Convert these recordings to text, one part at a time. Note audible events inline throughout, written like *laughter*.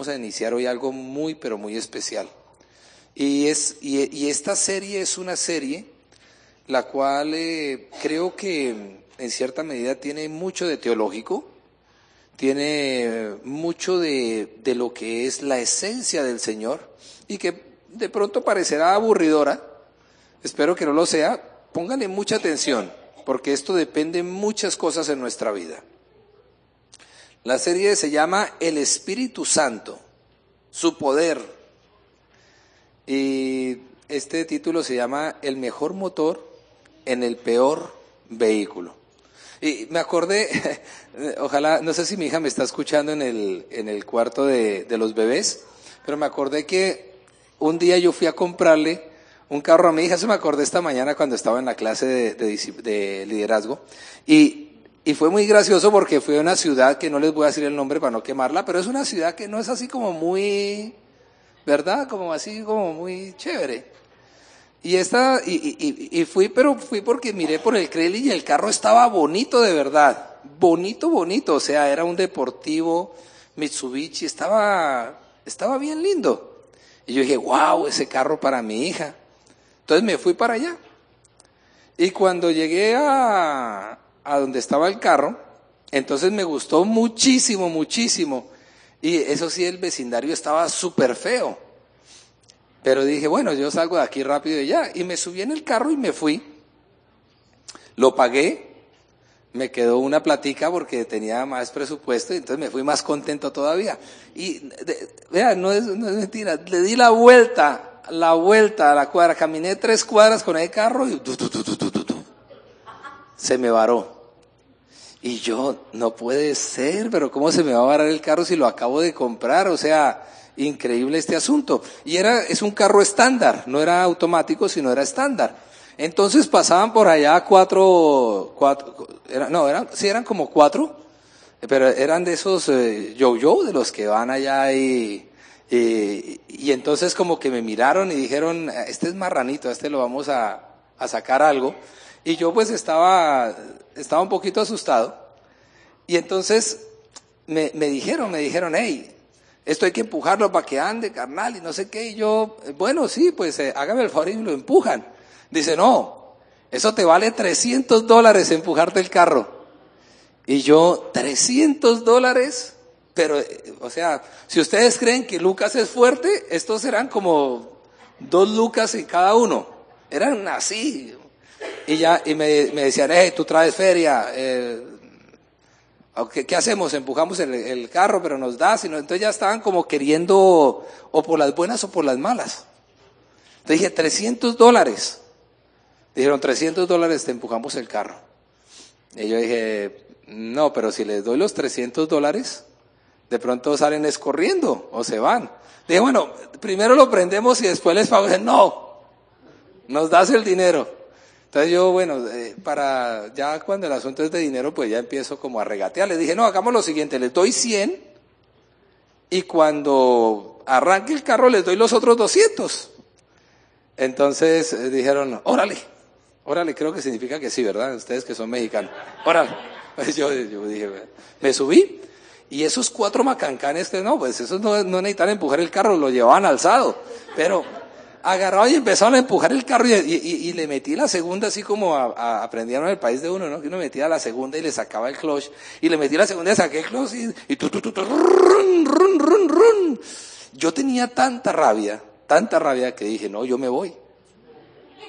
vamos a iniciar hoy algo muy, pero muy especial. Y, es, y, esta serie es una serie la cual eh, creo que en cierta medida tiene mucho de teológico, tiene mucho de, de lo que es la esencia del Señor y que de pronto parecerá aburridora, espero que no lo sea, pónganle mucha atención, porque esto depende muchas cosas en nuestra vida. La serie se llama El Espíritu Santo, su poder. Y este título se llama El mejor motor en el peor vehículo. Y me acordé, *laughs* ojalá, no sé si mi hija me está escuchando en el, en el cuarto de, de los bebés, pero me acordé que un día yo fui a comprarle un carro a mi hija, se me acordé esta mañana cuando estaba en la clase de, de, de liderazgo, y y fue muy gracioso porque fue una ciudad que no les voy a decir el nombre para no quemarla, pero es una ciudad que no es así como muy, ¿verdad? Como así como muy chévere. Y esta, y, y, y fui, pero fui porque miré por el Creli y el carro estaba bonito de verdad. Bonito, bonito. O sea, era un deportivo Mitsubishi, estaba, estaba bien lindo. Y yo dije, wow, ese carro para mi hija. Entonces me fui para allá. Y cuando llegué a, a donde estaba el carro, entonces me gustó muchísimo, muchísimo. Y eso sí, el vecindario estaba súper feo. Pero dije, bueno, yo salgo de aquí rápido y ya. Y me subí en el carro y me fui. Lo pagué. Me quedó una platica porque tenía más presupuesto y entonces me fui más contento todavía. Y vean, no es, mentira, le di la vuelta, la vuelta a la cuadra, caminé tres cuadras con el carro y se me varó. Y yo, no puede ser, pero ¿cómo se me va a varar el carro si lo acabo de comprar? O sea, increíble este asunto. Y era, es un carro estándar, no era automático, sino era estándar. Entonces pasaban por allá cuatro, cuatro, no, eran, sí eran como cuatro, pero eran de esos eh, yo-yo, de los que van allá y, y, entonces como que me miraron y dijeron, este es marranito, este lo vamos a, a sacar algo. Y yo pues estaba, estaba un poquito asustado. Y entonces me, me dijeron, me dijeron, hey, esto hay que empujarlo para que ande, carnal, y no sé qué. Y yo, bueno, sí, pues eh, hágame el favor y lo empujan. Dice, no, eso te vale 300 dólares empujarte el carro. Y yo, 300 dólares, pero, eh, o sea, si ustedes creen que Lucas es fuerte, estos eran como dos Lucas en cada uno. Eran así, y ya, y me, me decían, hey, tú traes feria, eh, ¿qué, ¿qué, hacemos? Empujamos el, el, carro, pero nos da, sino, entonces ya estaban como queriendo, o por las buenas o por las malas. Entonces dije, 300 dólares. Dijeron, 300 dólares te empujamos el carro. Y yo dije, no, pero si les doy los 300 dólares, de pronto salen escorriendo o se van. Dije, bueno, primero lo prendemos y después les pago. Dije, no, nos das el dinero. Entonces yo, bueno, eh, para ya cuando el asunto es de dinero, pues ya empiezo como a regatear. Le dije, no, hagamos lo siguiente, les doy 100 y cuando arranque el carro les doy los otros 200. Entonces eh, dijeron, órale, órale, creo que significa que sí, ¿verdad? Ustedes que son mexicanos, órale. *laughs* Pues yo, yo dije, me subí y esos cuatro macancanes que no, pues esos no, no necesitan empujar el carro, lo llevaban alzado. Pero agarró y empezaron a empujar el carro y, y, y le metí la segunda así como a, aprendieron en el país de uno, ¿no? Que uno metía la segunda y le sacaba el clutch y le metí la segunda y saqué el clutch y, y tu, tu, tu, tu, run, run, run, run. Yo tenía tanta rabia, tanta rabia que dije, no, yo me voy.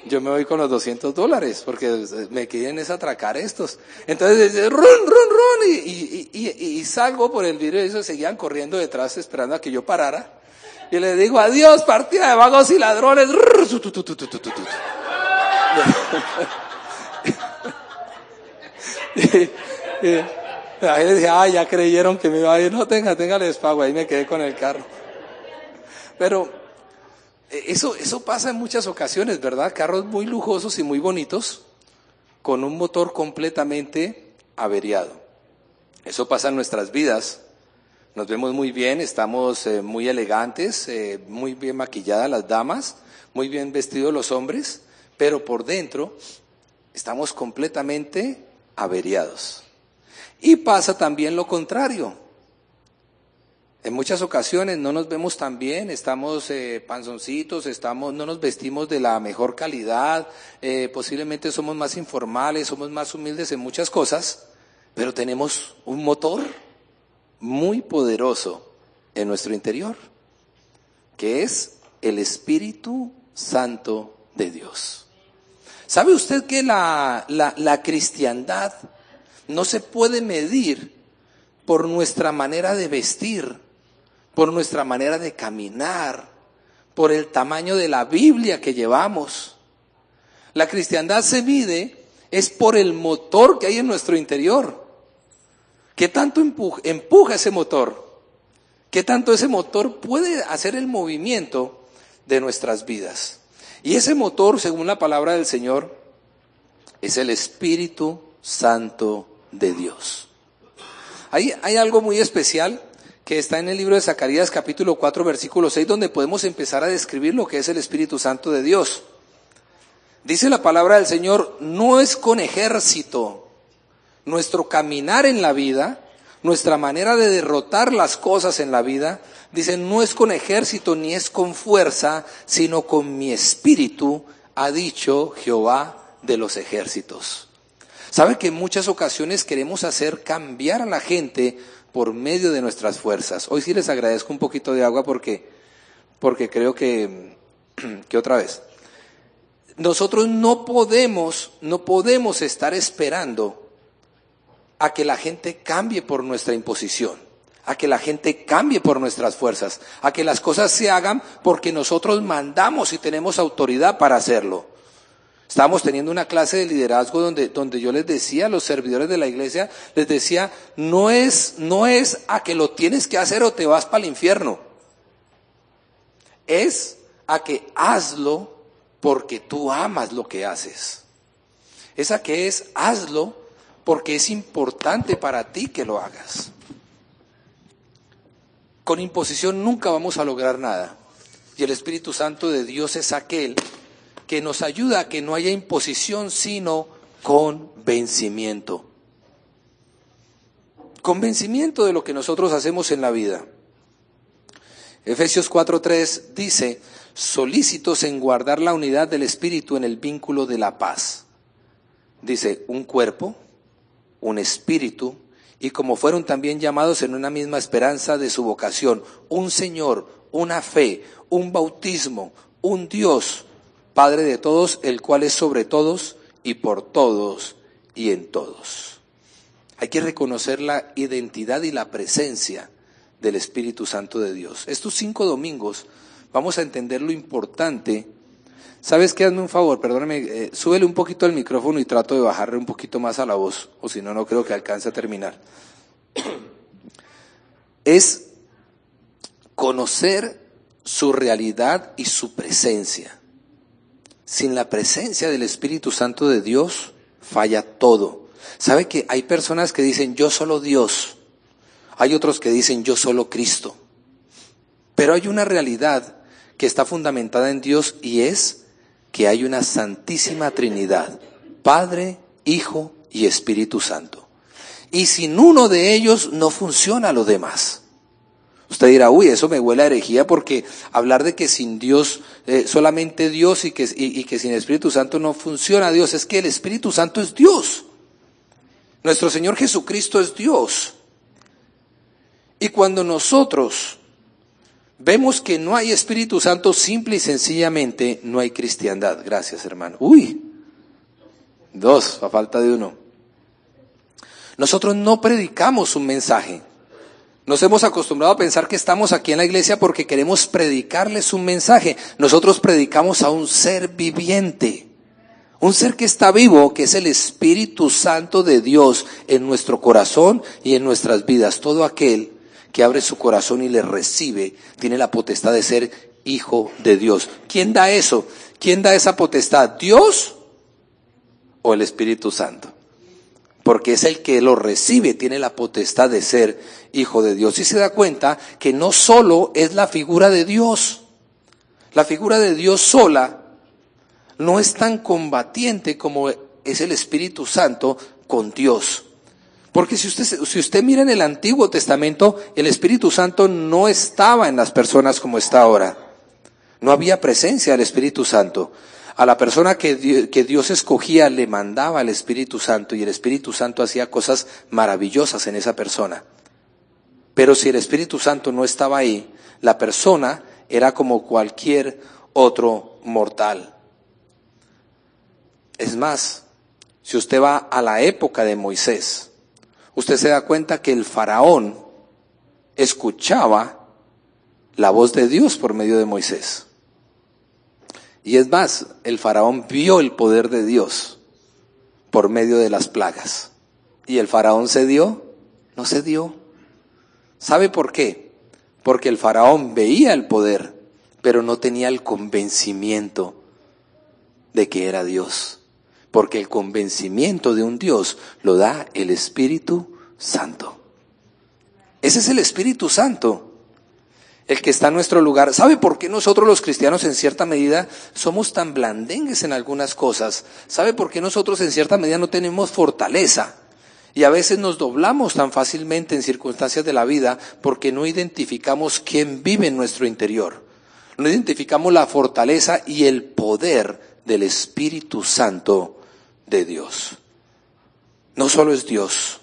Yo me voy con los 200 dólares porque me quieren es atracar estos. Entonces, run, run, run, y, y, y, y salgo por el vidrio y ellos seguían corriendo detrás esperando a que yo parara. Y le digo, adiós, partida de vagos y ladrones. *laughs* y, y, ahí le dije, ah, ya creyeron que me iba a ir. No, tenga, tenga, les pago. Ahí me quedé con el carro. Pero eso, eso pasa en muchas ocasiones, ¿verdad? Carros muy lujosos y muy bonitos con un motor completamente averiado. Eso pasa en nuestras vidas. Nos vemos muy bien, estamos eh, muy elegantes, eh, muy bien maquilladas las damas, muy bien vestidos los hombres, pero por dentro estamos completamente averiados. Y pasa también lo contrario. En muchas ocasiones no nos vemos tan bien, estamos eh, panzoncitos, estamos, no nos vestimos de la mejor calidad, eh, posiblemente somos más informales, somos más humildes en muchas cosas, pero tenemos un motor muy poderoso en nuestro interior, que es el Espíritu Santo de Dios. ¿Sabe usted que la, la, la cristiandad no se puede medir por nuestra manera de vestir? por nuestra manera de caminar, por el tamaño de la Biblia que llevamos. La cristiandad se mide es por el motor que hay en nuestro interior. ¿Qué tanto empuja, ese motor? ¿Qué tanto ese motor puede hacer el movimiento de nuestras vidas? Y ese motor, según la palabra del Señor, es el Espíritu Santo de Dios. Hay, hay algo muy especial que está en el libro de Zacarías capítulo 4 versículo 6 donde podemos empezar a describir lo que es el Espíritu Santo de Dios. Dice la palabra del Señor, no es con ejército. Nuestro caminar en la vida, nuestra manera de derrotar las cosas en la vida, dice, no es con ejército ni es con fuerza, sino con mi espíritu, ha dicho Jehová de los ejércitos. ¿Sabe que en muchas ocasiones queremos hacer cambiar a la gente por medio de nuestras fuerzas. Hoy sí les agradezco un poquito de agua porque, porque creo que, *clears throat* que otra vez, nosotros no podemos, no podemos estar esperando a que la gente cambie por nuestra imposición, a que la gente cambie por nuestras fuerzas, a que las cosas se hagan porque nosotros mandamos y tenemos autoridad para hacerlo. Estábamos teniendo una clase de liderazgo donde, donde yo les decía a los servidores de la iglesia, les decía, no es, no es a que lo tienes que hacer o te vas para el infierno. Es a que hazlo porque tú amas lo que haces. Es a que es hazlo porque es importante para ti que lo hagas. Con imposición nunca vamos a lograr nada. Y el Espíritu Santo de Dios es aquel que nos ayuda a que no haya imposición, sino convencimiento. Convencimiento de lo que nosotros hacemos en la vida. Efesios 4:3 dice, solícitos en guardar la unidad del Espíritu en el vínculo de la paz. Dice, un cuerpo, un espíritu, y como fueron también llamados en una misma esperanza de su vocación, un Señor, una fe, un bautismo, un Dios, Padre de todos, el cual es sobre todos y por todos y en todos. Hay que reconocer la identidad y la presencia del Espíritu Santo de Dios. Estos cinco domingos vamos a entender lo importante. ¿Sabes qué? Hazme un favor, perdóname, eh, súbele un poquito el micrófono y trato de bajarle un poquito más a la voz, o si no, no creo que alcance a terminar. *clears throat* Es conocer su realidad y su presencia. Sin la presencia del Espíritu Santo de Dios, falla todo. ¿Sabe que hay personas que dicen yo solo Dios? Hay otros que dicen yo solo Cristo. Pero hay una realidad que está fundamentada en Dios y es que hay una santísima Trinidad, Padre, Hijo y Espíritu Santo. Y sin uno de ellos no funciona lo demás. Usted dirá, uy, eso me huele a herejía porque hablar de que sin Dios, eh, solamente Dios y que, y, que sin Espíritu Santo no funciona Dios, es que el Espíritu Santo es Dios. Nuestro Señor Jesucristo es Dios. Y cuando nosotros vemos que no hay Espíritu Santo, simple y sencillamente no hay cristiandad. Gracias, hermano. Uy, dos, a falta de uno. Nosotros no predicamos un mensaje. Nos hemos acostumbrado a pensar que estamos aquí en la iglesia porque queremos predicarles un mensaje. Nosotros predicamos a un ser viviente, un ser que está vivo, que es el Espíritu Santo de Dios en nuestro corazón y en nuestras vidas. Todo aquel que abre su corazón y le recibe tiene la potestad de ser hijo de Dios. ¿Quién da eso? ¿Quién da esa potestad? ¿Dios o el Espíritu Santo? porque es el que lo recibe, tiene la potestad de ser hijo de Dios. Y se da cuenta que no solo es la figura de Dios, la figura de Dios sola no es tan combatiente como es el Espíritu Santo con Dios. Porque si usted, si usted mira en el Antiguo Testamento, el Espíritu Santo no estaba en las personas como está ahora. No había presencia del Espíritu Santo. A la persona que, que Dios escogía le mandaba el Espíritu Santo y el Espíritu Santo hacía cosas maravillosas en esa persona. Pero si el Espíritu Santo no estaba ahí, la persona era como cualquier otro mortal. Es más, si usted va a la época de Moisés, usted se da cuenta que el faraón escuchaba la voz de Dios por medio de Moisés. Y es más, el faraón vio el poder de Dios por medio de las plagas. ¿Y el faraón se dio? No se dio. ¿Sabe por qué? Porque el faraón veía el poder, pero no tenía el convencimiento de que era Dios porque el convencimiento de un Dios lo da el Espíritu Santo. Ese es el Espíritu Santo, el que está en nuestro lugar. ¿Sabe por qué nosotros los cristianos en cierta medida somos tan blandengues en algunas cosas? ¿Sabe por qué nosotros en cierta medida no tenemos fortaleza? Y a veces nos doblamos tan fácilmente en circunstancias de la vida porque no identificamos quién vive en nuestro interior. No identificamos la fortaleza y el poder del Espíritu Santo de Dios. No solo es Dios,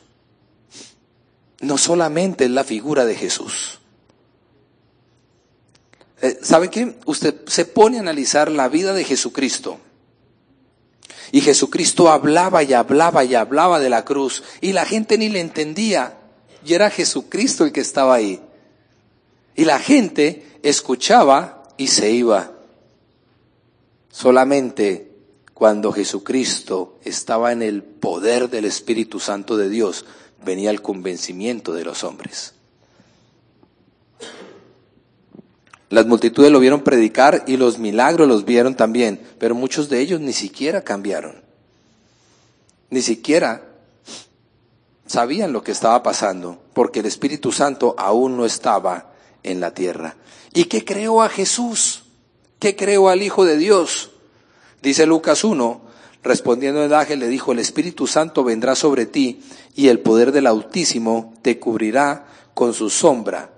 no solamente es la figura de Jesús. Eh, ¿Sabe qué? Usted se pone a analizar la vida de Jesucristo. Y Jesucristo hablaba y hablaba y hablaba de la cruz y la gente ni le entendía. Y era Jesucristo el que estaba ahí. Y la gente escuchaba y se iba. Solamente cuando Jesucristo estaba en el poder del Espíritu Santo de Dios, venía el convencimiento de los hombres. Las multitudes lo vieron predicar y los milagros los vieron también, pero muchos de ellos ni siquiera cambiaron. Ni siquiera sabían lo que estaba pasando, porque el Espíritu Santo aún no estaba en la tierra. ¿Y qué creó a Jesús? ¿Qué creó al Hijo de Dios? Dice Lucas 1, respondiendo el ángel le dijo, el Espíritu Santo vendrá sobre ti y el poder del Altísimo te cubrirá con su sombra.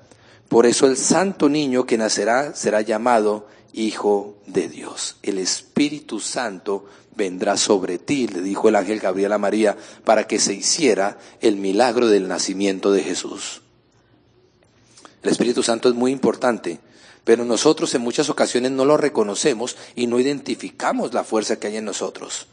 Por eso el santo niño que nacerá será llamado Hijo de Dios. El Espíritu Santo vendrá sobre ti, le dijo el ángel Gabriel a María, para que se hiciera el milagro del nacimiento de Jesús. El Espíritu Santo es muy importante pero nosotros en muchas ocasiones no lo reconocemos y no identificamos la fuerza que hay en nosotros.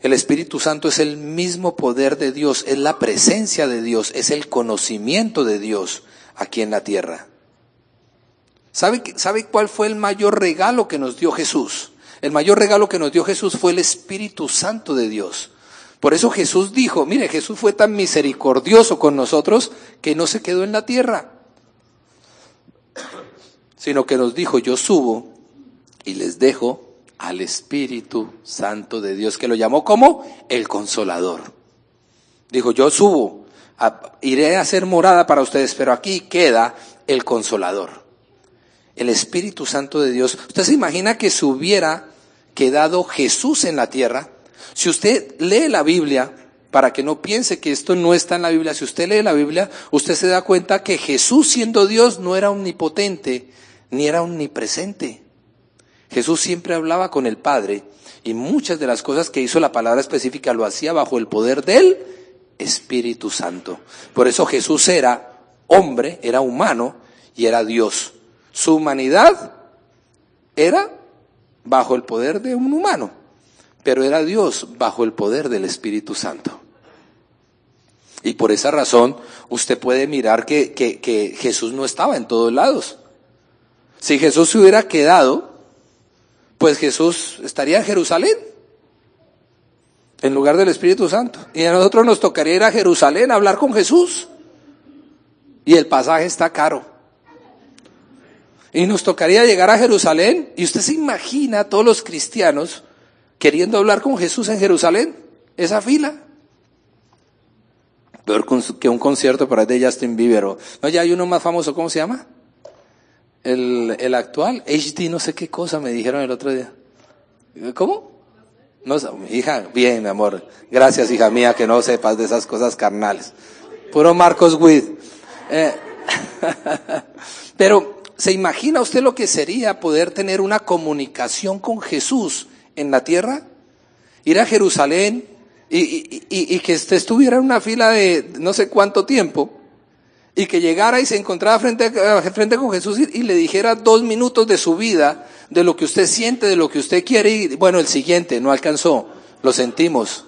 El Espíritu Santo es el mismo poder de Dios, es la presencia de Dios, es el conocimiento de Dios aquí en la tierra. ¿Sabe, ¿Sabe cuál fue el mayor regalo que nos dio Jesús? El mayor regalo que nos dio Jesús fue el Espíritu Santo de Dios. Por eso Jesús dijo, mire, Jesús fue tan misericordioso con nosotros que no se quedó en la tierra sino que nos dijo, yo subo y les dejo al Espíritu Santo de Dios, que lo llamó como el consolador. Dijo, yo subo, iré a hacer morada para ustedes, pero aquí queda el consolador, el Espíritu Santo de Dios. ¿Usted se imagina que se hubiera quedado Jesús en la tierra? Si usted lee la Biblia, para que no piense que esto no está en la Biblia, si usted lee la Biblia, usted se da cuenta que Jesús siendo Dios no era omnipotente, ni era omnipresente. Jesús siempre hablaba con el Padre y muchas de las cosas que hizo la palabra específica lo hacía bajo el poder del Espíritu Santo. Por eso Jesús era hombre, era humano y era Dios. Su humanidad era bajo el poder de un humano, pero era Dios bajo el poder del Espíritu Santo. Y por esa razón usted puede mirar que, que, que Jesús no estaba en todos lados. Si Jesús se hubiera quedado, pues Jesús estaría en Jerusalén, en lugar del Espíritu Santo. Y a nosotros nos tocaría ir a Jerusalén a hablar con Jesús. Y el pasaje está caro. Y nos tocaría llegar a Jerusalén. Y usted se imagina a todos los cristianos queriendo hablar con Jesús en Jerusalén. Esa fila. Peor que un concierto para de Justin Bieber. No, ya hay uno más famoso, ¿cómo se llama? El, el actual, HD no sé qué cosa me dijeron el otro día. ¿Cómo? No, hija, bien, mi amor. Gracias, hija mía, que no sepas de esas cosas carnales. Puro Marcos Witt. Eh, *laughs* pero, ¿se imagina usted lo que sería poder tener una comunicación con Jesús en la tierra? Ir a Jerusalén y, y que usted estuviera en una fila de no sé cuánto tiempo y que llegara y se encontrara frente, frente con Jesús y, le dijera dos minutos de su vida, de lo que usted siente, de lo que usted quiere, y bueno, el siguiente no alcanzó, lo sentimos.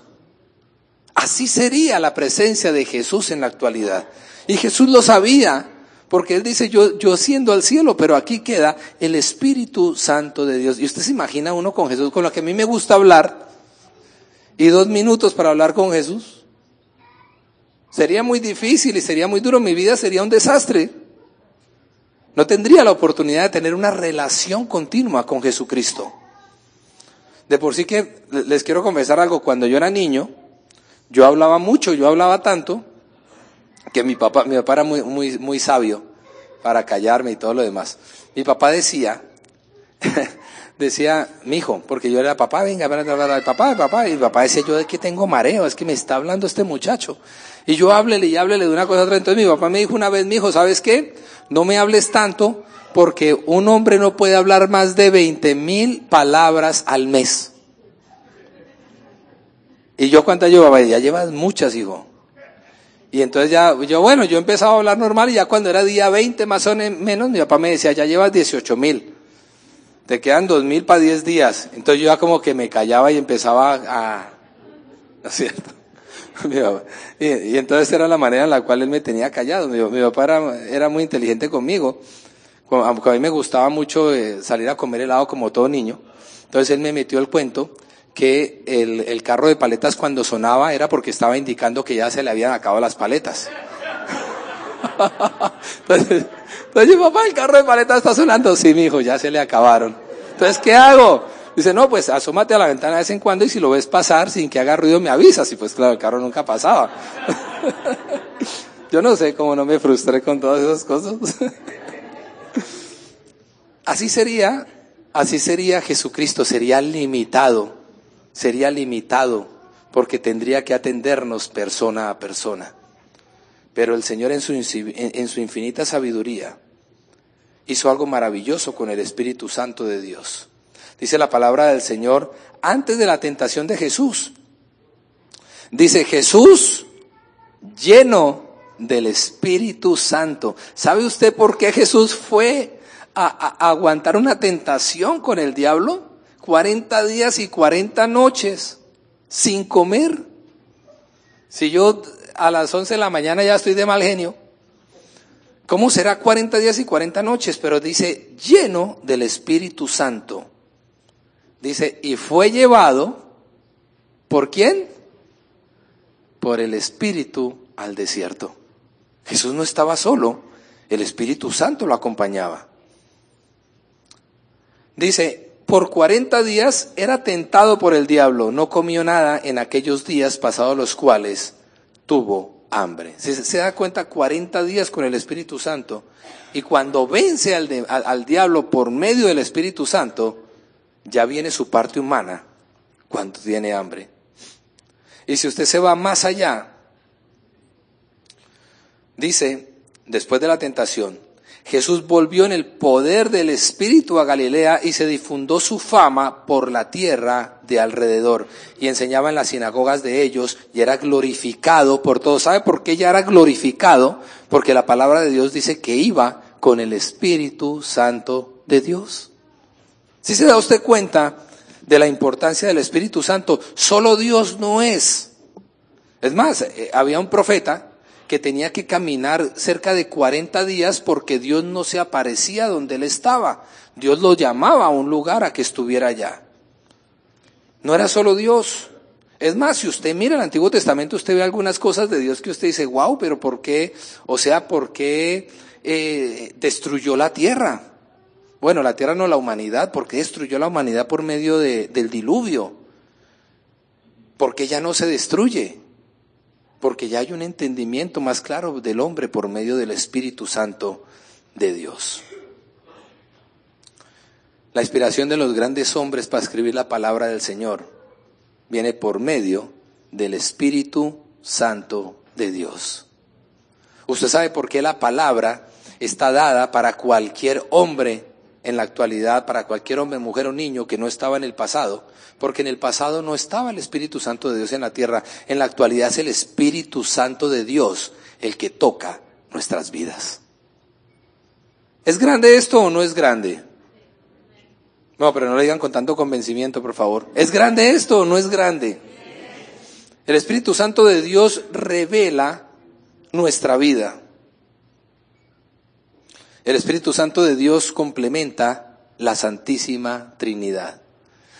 Así sería la presencia de Jesús en la actualidad. Y Jesús lo sabía, porque él dice, yo, yo siendo al cielo, pero aquí queda el Espíritu Santo de Dios. Y usted se imagina uno con Jesús, con lo que a mí me gusta hablar, y dos minutos para hablar con Jesús. Sería muy difícil y sería muy duro, mi vida sería un desastre. No tendría la oportunidad de tener una relación continua con Jesucristo. De por sí que les quiero confesar algo, cuando yo era niño, yo hablaba mucho, yo hablaba tanto, que mi papá, mi papá era muy, muy, muy sabio para callarme y todo lo demás. Mi papá decía, *laughs* decía, mi hijo, porque yo era papá, venga, ven a hablar al papá, papá, y mi papá decía, yo es que tengo mareo, es que me está hablando este muchacho. Y yo háblele y háblele de una cosa a otra. Entonces mi papá me dijo una vez, mi hijo, ¿sabes qué? No me hables tanto porque un hombre no puede hablar más de 20 mil palabras al mes. Y yo cuántas llevaba, ya llevas muchas, hijo. Y entonces ya, yo bueno, yo empezaba a hablar normal y ya cuando era día 20 más o menos, mi papá me decía, ya llevas 18 mil. Te quedan dos mil para 10 días. Entonces yo ya como que me callaba y empezaba a, *laughs* ¿no es cierto? *laughs* y, entonces era la manera en la cual él me tenía callado. Mi, papá era, muy inteligente conmigo, aunque a mí me gustaba mucho eh, salir a comer helado como todo niño. Entonces él me metió el cuento que el, carro de paletas cuando sonaba era porque estaba indicando que ya se le habían acabado las paletas. *laughs* entonces, entonces papá, el carro de paletas está sonando. Sí, mi hijo, ya se le acabaron. Entonces, ¿qué hago? Dice, no, pues asómate a la ventana de vez en cuando y si lo ves pasar sin que haga ruido me avisas. Y pues claro, el carro nunca pasaba. *laughs* Yo no sé cómo no me frustré con todas esas cosas. *laughs* así sería, así sería Jesucristo, sería limitado, sería limitado, porque tendría que atendernos persona a persona. Pero el Señor en su, en su infinita sabiduría hizo algo maravilloso con el Espíritu Santo de Dios dice la palabra del Señor, antes de la tentación de Jesús. Dice Jesús lleno del Espíritu Santo. ¿Sabe usted por qué Jesús fue a, aguantar una tentación con el diablo? 40 días y 40 noches sin comer. Si yo a las 11 de la mañana ya estoy de mal genio, ¿cómo será 40 días y 40 noches? Pero dice lleno del Espíritu Santo. Dice, y fue llevado, ¿por quién? Por el Espíritu al desierto. Jesús no estaba solo, el Espíritu Santo lo acompañaba. Dice, por cuarenta días era tentado por el diablo, no comió nada en aquellos días pasados los cuales tuvo hambre. Se, se da cuenta, cuarenta días con el Espíritu Santo. Y cuando vence al, al diablo por medio del Espíritu Santo, ya viene su parte humana cuando tiene hambre. Y si usted se va más allá, dice, después de la tentación, Jesús volvió en el poder del Espíritu a Galilea y se difundó su fama por la tierra de alrededor y enseñaba en las sinagogas de ellos y era glorificado por todos. ¿Sabe por qué ya era glorificado? Porque la palabra de Dios dice que iba con el Espíritu Santo de Dios. Si se da usted cuenta de la importancia del Espíritu Santo, solo Dios no es. Es más, eh, había un profeta que tenía que caminar cerca de 40 días porque Dios no se aparecía donde él estaba. Dios lo llamaba a un lugar a que estuviera allá. No era solo Dios. Es más, si usted mira el Antiguo Testamento, usted ve algunas cosas de Dios que usted dice, wow, pero ¿por qué? O sea, ¿por qué eh, destruyó la tierra? Bueno, la tierra no la humanidad, porque destruyó la humanidad por medio del diluvio. Porque ya no se destruye. Porque ya hay un entendimiento más claro del hombre por medio del Espíritu Santo de Dios. La inspiración de los grandes hombres para escribir la palabra del Señor viene por medio del Espíritu Santo de Dios. Usted sabe por qué la palabra está dada para cualquier hombre en la actualidad, para cualquier hombre, mujer o niño que no estaba en el pasado, porque en el pasado no estaba el Espíritu Santo de Dios en la tierra, en la actualidad es el Espíritu Santo de Dios el que toca nuestras vidas. ¿Es grande esto o no es grande? No, pero no lo digan con tanto convencimiento, por favor. ¿Es grande esto o no es grande? El Espíritu Santo de Dios revela nuestra vida. El Espíritu Santo de Dios complementa la Santísima Trinidad.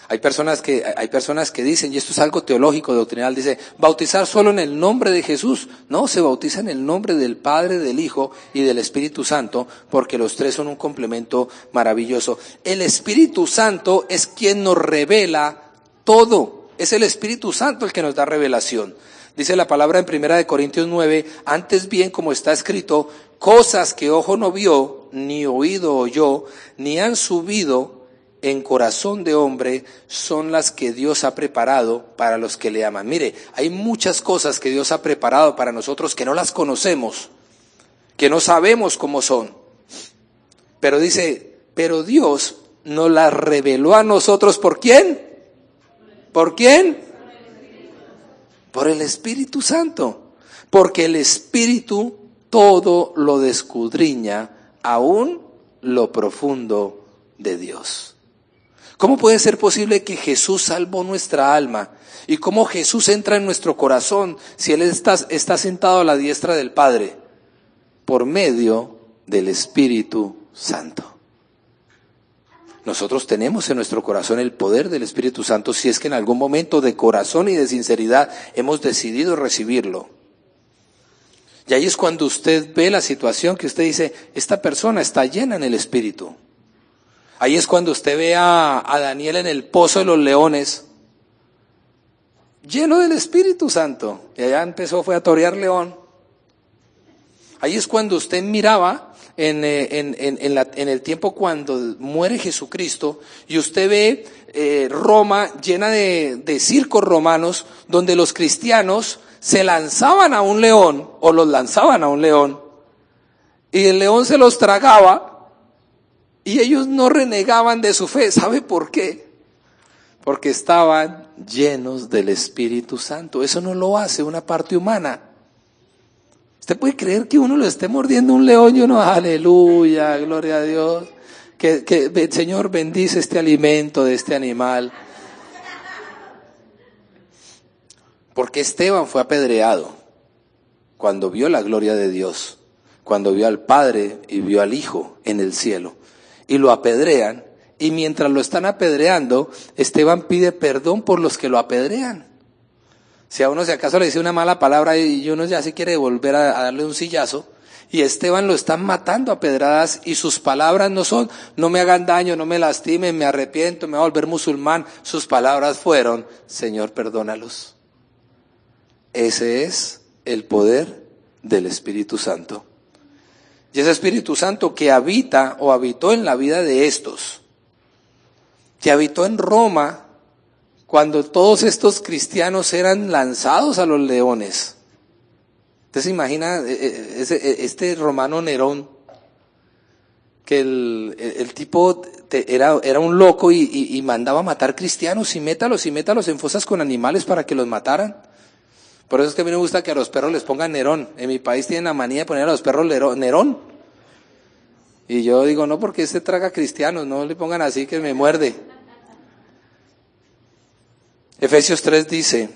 Hay personas que, hay personas que dicen, y esto es algo teológico, doctrinal, dice, bautizar solo en el nombre de Jesús. No, se bautiza en el nombre del Padre, del Hijo y del Espíritu Santo, porque los tres son un complemento maravilloso. El Espíritu Santo es quien nos revela todo. Es el Espíritu Santo el que nos da revelación. Dice la palabra en Primera de Corintios 9, antes bien como está escrito, cosas que ojo no vio, ni oído oyó, ni han subido en corazón de hombre son las que Dios ha preparado para los que le aman. Mire, hay muchas cosas que Dios ha preparado para nosotros que no las conocemos, que no sabemos cómo son. Pero dice, pero Dios nos las reveló a nosotros por quién? ¿Por quién? Por el Espíritu Santo. Porque el Espíritu todo lo descudriña, aún lo profundo de Dios. ¿Cómo puede ser posible que Jesús salvó nuestra alma? ¿Y cómo Jesús entra en nuestro corazón si Él está, está sentado a la diestra del Padre? Por medio del Espíritu Santo. Nosotros tenemos en nuestro corazón el poder del Espíritu Santo si es que en algún momento de corazón y de sinceridad hemos decidido recibirlo. Y ahí es cuando usted ve la situación que usted dice, esta persona está llena en el Espíritu. Ahí es cuando usted ve a, Daniel en el pozo de los leones, lleno del Espíritu Santo. Y allá empezó, fue a torear león. Ahí es cuando usted miraba en, eh, en, el tiempo cuando muere Jesucristo y usted ve eh, Roma llena de, de circos romanos donde los cristianos se lanzaban a un león o los lanzaban a un león y el león se los tragaba y ellos no renegaban de su fe. ¿Sabe por qué? Porque estaban llenos del Espíritu Santo. Eso no lo hace una parte humana. ¿Usted puede creer que uno lo esté mordiendo un león y uno, aleluya, gloria a Dios? Que, que el Señor bendice este alimento de este animal. Porque Esteban fue apedreado cuando vio la gloria de Dios, cuando vio al Padre y vio al Hijo en el cielo y lo apedrean. Y mientras lo están apedreando, Esteban pide perdón por los que lo apedrean. Si a uno si acaso le dice una mala palabra y uno ya se quiere volver a, darle un sillazo, y Esteban lo están matando a pedradas y sus palabras no son, no me hagan daño, no me lastimen, me arrepiento, me voy a volver musulmán. Sus palabras fueron, Señor, perdónalos. Ese es el poder del Espíritu Santo. Y ese Espíritu Santo que habita o habitó en la vida de estos, que habitó en Roma cuando todos estos cristianos eran lanzados a los leones. ¿Usted se imagina eh, eh, eh, este romano Nerón? Que el, tipo era, era un loco y, y, mandaba matar cristianos y métalos y métalos en fosas con animales para que los mataran. Por eso es que a mí me gusta que a los perros les pongan Nerón. En mi país tienen la manía de poner a los perros Nerón. Y yo digo, no, porque este traga cristianos, no le pongan así que me muerde. Efesios 3 dice,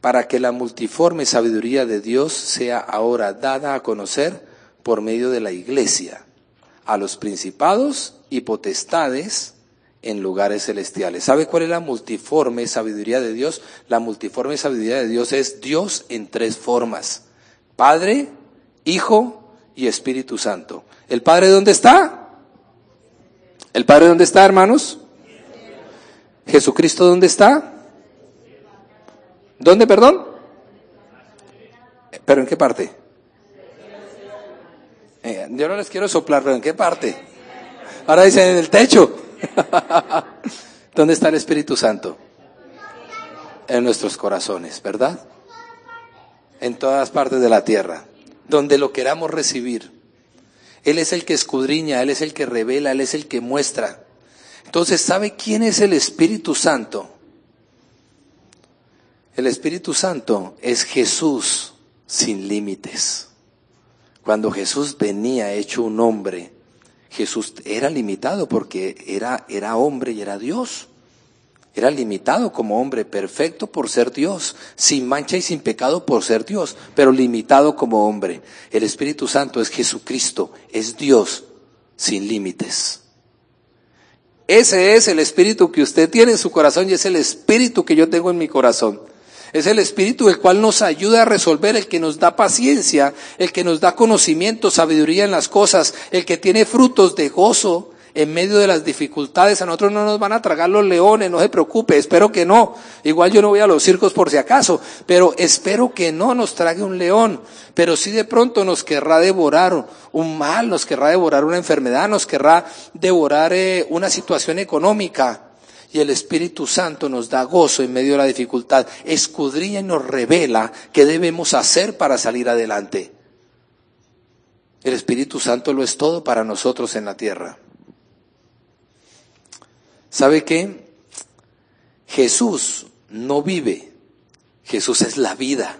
para que la multiforme sabiduría de Dios sea ahora dada a conocer por medio de la iglesia a los principados y potestades en lugares celestiales. ¿Sabe cuál es la multiforme sabiduría de Dios? La multiforme sabiduría de Dios es Dios en tres formas. Padre, Hijo y Espíritu Santo. ¿El Padre dónde está? ¿El Padre dónde está, hermanos? ¿Jesucristo dónde está? ¿Dónde, perdón? ¿Pero en qué parte? Eh, yo no les quiero soplar, pero ¿en qué parte? Ahora dicen en el techo. *laughs* ¿Dónde está el Espíritu Santo? En nuestros corazones, ¿verdad? En todas partes de la tierra, donde lo queramos recibir. Él es el que escudriña, Él es el que revela, Él es el que muestra. Entonces, ¿sabe quién es el Espíritu Santo? El Espíritu Santo es Jesús sin límites. Cuando Jesús venía hecho un hombre, Jesús era limitado porque era, era hombre y era Dios. Era limitado como hombre, perfecto por ser Dios, sin mancha y sin pecado por ser Dios, pero limitado como hombre. El Espíritu Santo es Jesucristo, es Dios sin límites. Ese es el Espíritu que usted tiene en su corazón y es el Espíritu que yo tengo en mi corazón. Es el Espíritu el cual nos ayuda a resolver, el que nos da paciencia, el que nos da conocimiento, sabiduría en las cosas, el que tiene frutos de gozo en medio de las dificultades. A nosotros no nos van a tragar los leones, no se preocupe, espero que no. Igual yo no voy a los circos por si acaso, pero espero que no nos trague un león. Pero si de pronto nos querrá devorar un mal, nos querrá devorar una enfermedad, nos querrá devorar eh, una situación económica y el Espíritu Santo nos da gozo en medio de la dificultad, escudriña y nos revela qué debemos hacer para salir adelante. El Espíritu Santo lo es todo para nosotros en la tierra. ¿Sabe qué? Jesús no vive, Jesús es la vida.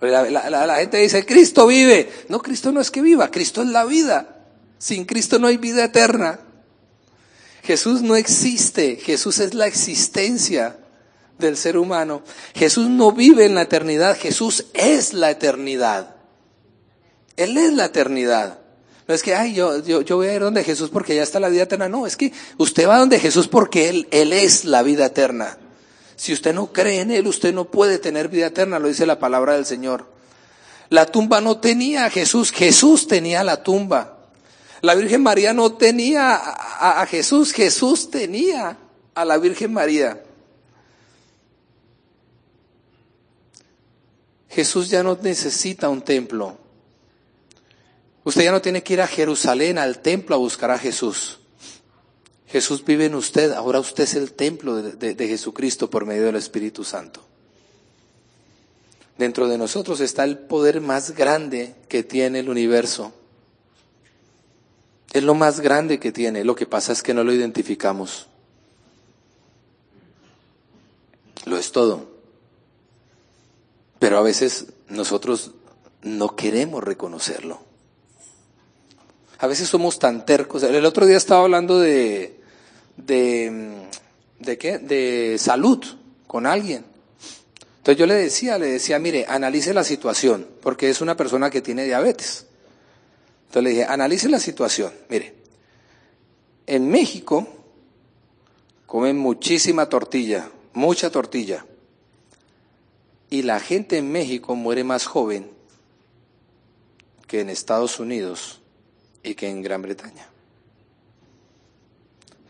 La, la, gente dice, Cristo vive. No, Cristo no es que viva, Cristo es la vida. Sin Cristo no hay vida eterna. Jesús no existe, Jesús es la existencia del ser humano. Jesús no vive en la eternidad, Jesús es la eternidad. Él es la eternidad. No es que, ay, yo, yo, yo voy a ir donde Jesús porque ya está la vida eterna. No, es que usted va donde Jesús porque Él, Él es la vida eterna. Si usted no cree en Él, usted no puede tener vida eterna, lo dice la palabra del Señor. La tumba no tenía a Jesús, Jesús tenía la tumba. La Virgen María no tenía a, Jesús, Jesús tenía a la Virgen María. Jesús ya no necesita un templo. Usted ya no tiene que ir a Jerusalén, al templo, a buscar a Jesús. Jesús vive en usted, ahora usted es el templo de, de, Jesucristo por medio del Espíritu Santo. Dentro de nosotros está el poder más grande que tiene el universo. Es lo más grande que tiene, lo que pasa es que no lo identificamos. Lo es todo. Pero a veces nosotros no queremos reconocerlo. A veces somos tan tercos. El otro día estaba hablando de, de, ¿de qué? De salud con alguien. Entonces yo le decía, le decía, mire, analice la situación, porque es una persona que tiene diabetes. Entonces le dije, analice la situación. Mire, en México comen muchísima tortilla, mucha tortilla. Y la gente en México muere más joven que en Estados Unidos y que en Gran Bretaña.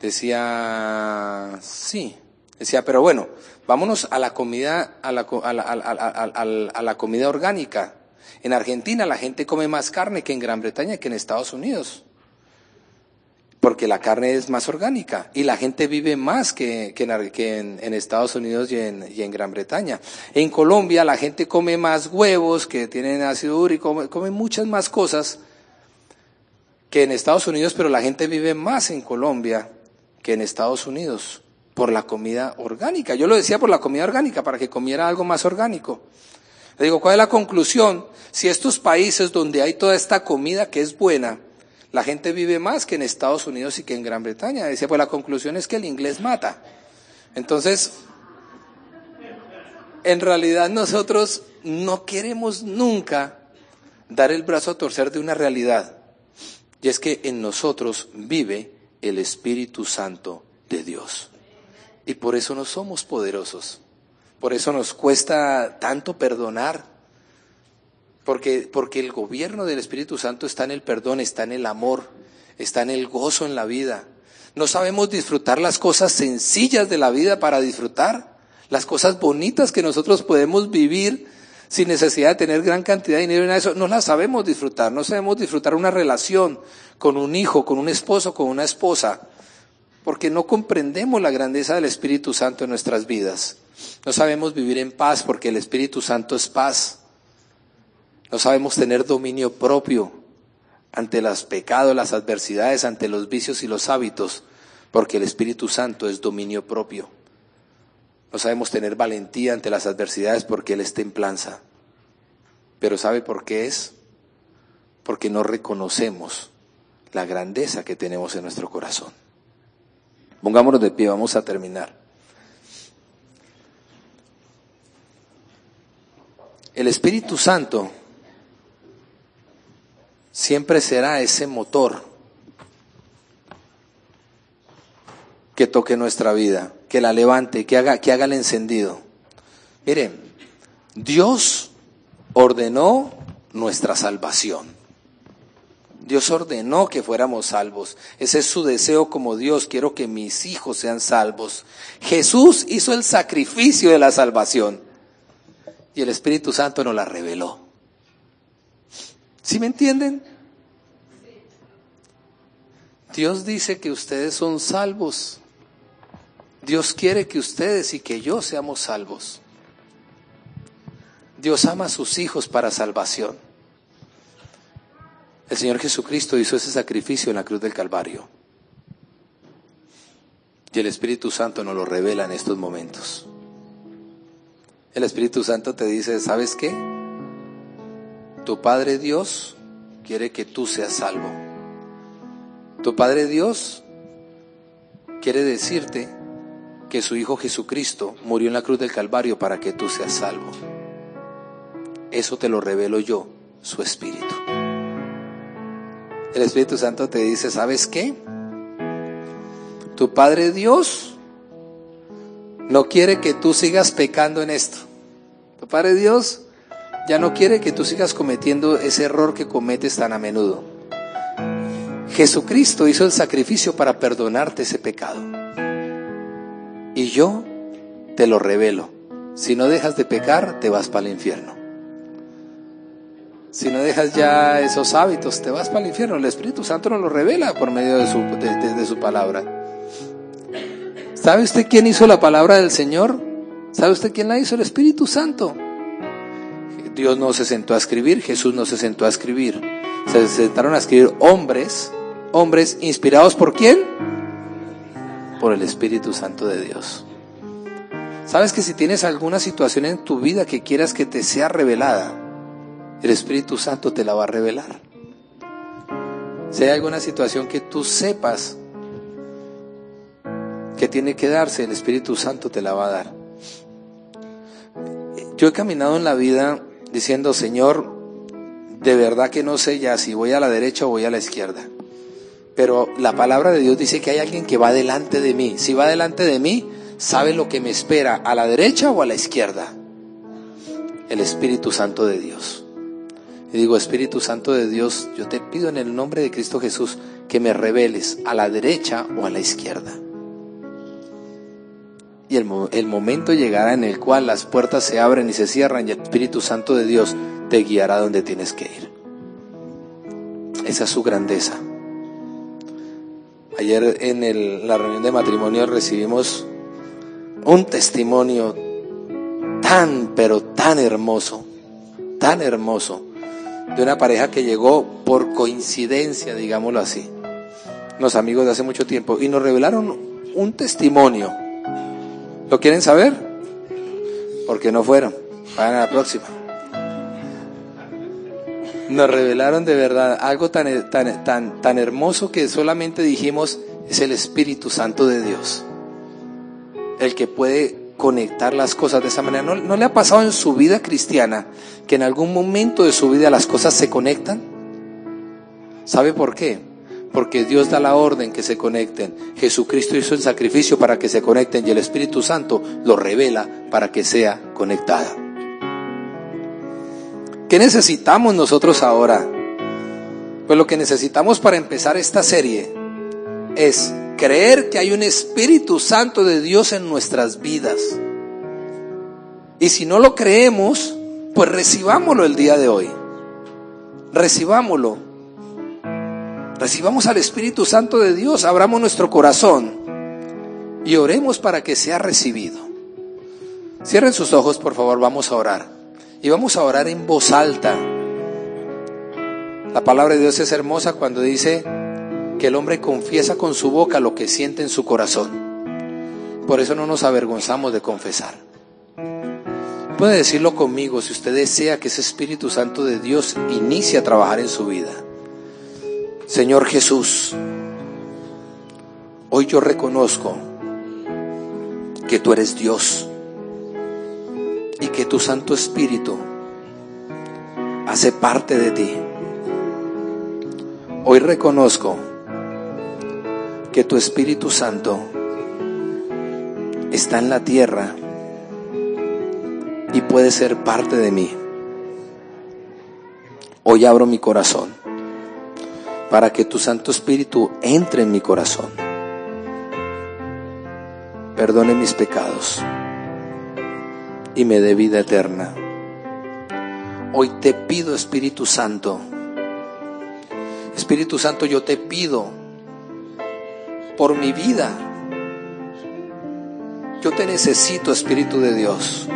Decía, sí, decía, pero bueno, vámonos a la comida, a la, a la comida orgánica. En Argentina la gente come más carne que en Gran Bretaña que en Estados Unidos. Porque la carne es más orgánica y la gente vive más que, en, Estados Unidos y en, Gran Bretaña. En Colombia la gente come más huevos que tienen ácido úrico, come muchas más cosas que en Estados Unidos, pero la gente vive más en Colombia que en Estados Unidos por la comida orgánica. Yo lo decía por la comida orgánica, para que comiera algo más orgánico. Le digo, ¿cuál es la conclusión? Si estos países donde hay toda esta comida que es buena, la gente vive más que en Estados Unidos y que en Gran Bretaña. Decía, pues la conclusión es que el inglés mata. Entonces, en realidad nosotros no queremos nunca dar el brazo a torcer de una realidad. Y es que en nosotros vive el Espíritu Santo de Dios. Y por eso no somos poderosos. Por eso nos cuesta tanto perdonar. Porque, porque el gobierno del Espíritu Santo está en el perdón, está en el amor, está en el gozo en la vida. No sabemos disfrutar las cosas sencillas de la vida para disfrutar, las cosas bonitas que nosotros podemos vivir sin necesidad de tener gran cantidad de dinero en eso, no las sabemos disfrutar, no sabemos disfrutar una relación con un hijo, con un esposo, con una esposa, porque no comprendemos la grandeza del Espíritu Santo en nuestras vidas. No sabemos vivir en paz porque el Espíritu Santo es paz. No sabemos tener dominio propio ante los pecados, las adversidades, ante los vicios y los hábitos, porque el Espíritu Santo es dominio propio. No sabemos tener valentía ante las adversidades porque Él es templanza. Pero ¿sabe por qué es? Porque no reconocemos la grandeza que tenemos en nuestro corazón. Pongámonos de pie, vamos a terminar. El Espíritu Santo siempre será ese motor que toque nuestra vida, que la levante, que haga, que haga el encendido. Miren, Dios ordenó nuestra salvación. Dios ordenó que fuéramos salvos. Ese es su deseo como Dios. Quiero que mis hijos sean salvos. Jesús hizo el sacrificio de la salvación. Y el Espíritu Santo nos la reveló. ¿Sí me entienden? Dios dice que ustedes son salvos. Dios quiere que ustedes y que yo seamos salvos. Dios ama a sus hijos para salvación. El Señor Jesucristo hizo ese sacrificio en la cruz del Calvario. Y el Espíritu Santo nos lo revela en estos momentos. El Espíritu Santo te dice, ¿sabes qué? Tu Padre Dios quiere que tú seas salvo. Tu Padre Dios quiere decirte que su Hijo Jesucristo murió en la cruz del Calvario para que tú seas salvo. Eso te lo revelo yo, su Espíritu. El Espíritu Santo te dice, ¿sabes qué? Tu Padre Dios no quiere que tú sigas pecando en esto. Tu Padre Dios ya no quiere que tú sigas cometiendo ese error que cometes tan a menudo. Jesucristo hizo el sacrificio para perdonarte ese pecado. Y yo te lo revelo. Si no dejas de pecar, te vas para el infierno. Si no dejas ya esos hábitos, te vas para el infierno. El Espíritu Santo nos lo revela por medio de su, de su palabra. ¿Sabe usted quién hizo la palabra del Señor? ¿Sabe usted quién la hizo? El Espíritu Santo. Dios no se sentó a escribir, Jesús no se sentó a escribir. Se sentaron a escribir hombres, hombres inspirados por quién? Por el Espíritu Santo de Dios. Sabes que si tienes alguna situación en tu vida que quieras que te sea revelada, el Espíritu Santo te la va a revelar. Si hay alguna situación que tú sepas que tiene que darse, el Espíritu Santo te la va a dar. Yo he caminado en la vida diciendo, Señor, de verdad que no sé ya si voy a la derecha o voy a la izquierda. Pero la palabra de Dios dice que hay alguien que va delante de mí. Si va delante de mí, sabe lo que me espera, a la derecha o a la izquierda. El Espíritu Santo de Dios. Y digo, Espíritu Santo de Dios, yo te pido en el nombre de Cristo Jesús que me reveles a la derecha o a la izquierda. Y el, momento llegará en el cual las puertas se abren y se cierran y el Espíritu Santo de Dios te guiará donde tienes que ir. Esa es su grandeza. Ayer en la reunión de matrimonio recibimos un testimonio tan, pero tan hermoso, tan hermoso, de una pareja que llegó por coincidencia, digámoslo así, unos amigos de hace mucho tiempo, y nos revelaron un testimonio ¿Lo quieren saber? Porque no fueron. Vayan a la próxima. Nos revelaron de verdad algo tan, tan, tan, tan hermoso que solamente dijimos es el Espíritu Santo de Dios. El que puede conectar las cosas de esa manera. ¿No, ¿No, le ha pasado en su vida cristiana que en algún momento de su vida las cosas se conectan? ¿Sabe por qué? Porque Dios da la orden que se conecten. Jesucristo hizo el sacrificio para que se conecten y el Espíritu Santo lo revela para que sea conectada. ¿Qué necesitamos nosotros ahora? Pues lo que necesitamos para empezar esta serie es creer que hay un Espíritu Santo de Dios en nuestras vidas. Y si no lo creemos, pues recibámoslo el día de hoy. Recibámoslo recibamos al Espíritu Santo de Dios, abramos nuestro corazón y oremos para que sea recibido. Cierren sus ojos, por favor, vamos a orar. Y vamos a orar en voz alta. La palabra de Dios es hermosa cuando dice que el hombre confiesa con su boca lo que siente en su corazón. Por eso no nos avergonzamos de confesar. Puede decirlo conmigo si usted desea que ese Espíritu Santo de Dios inicie a trabajar en su vida. Señor Jesús, hoy yo reconozco que tú eres Dios y que tu Santo Espíritu hace parte de ti. Hoy reconozco que tu Espíritu Santo está en la tierra y puede ser parte de mí. Hoy abro mi corazón para que tu Santo Espíritu entre en mi corazón. Perdone mis pecados y me dé vida eterna. Hoy te pido, Espíritu Santo, Espíritu Santo, yo te pido por mi vida. Yo te necesito, Espíritu de Dios.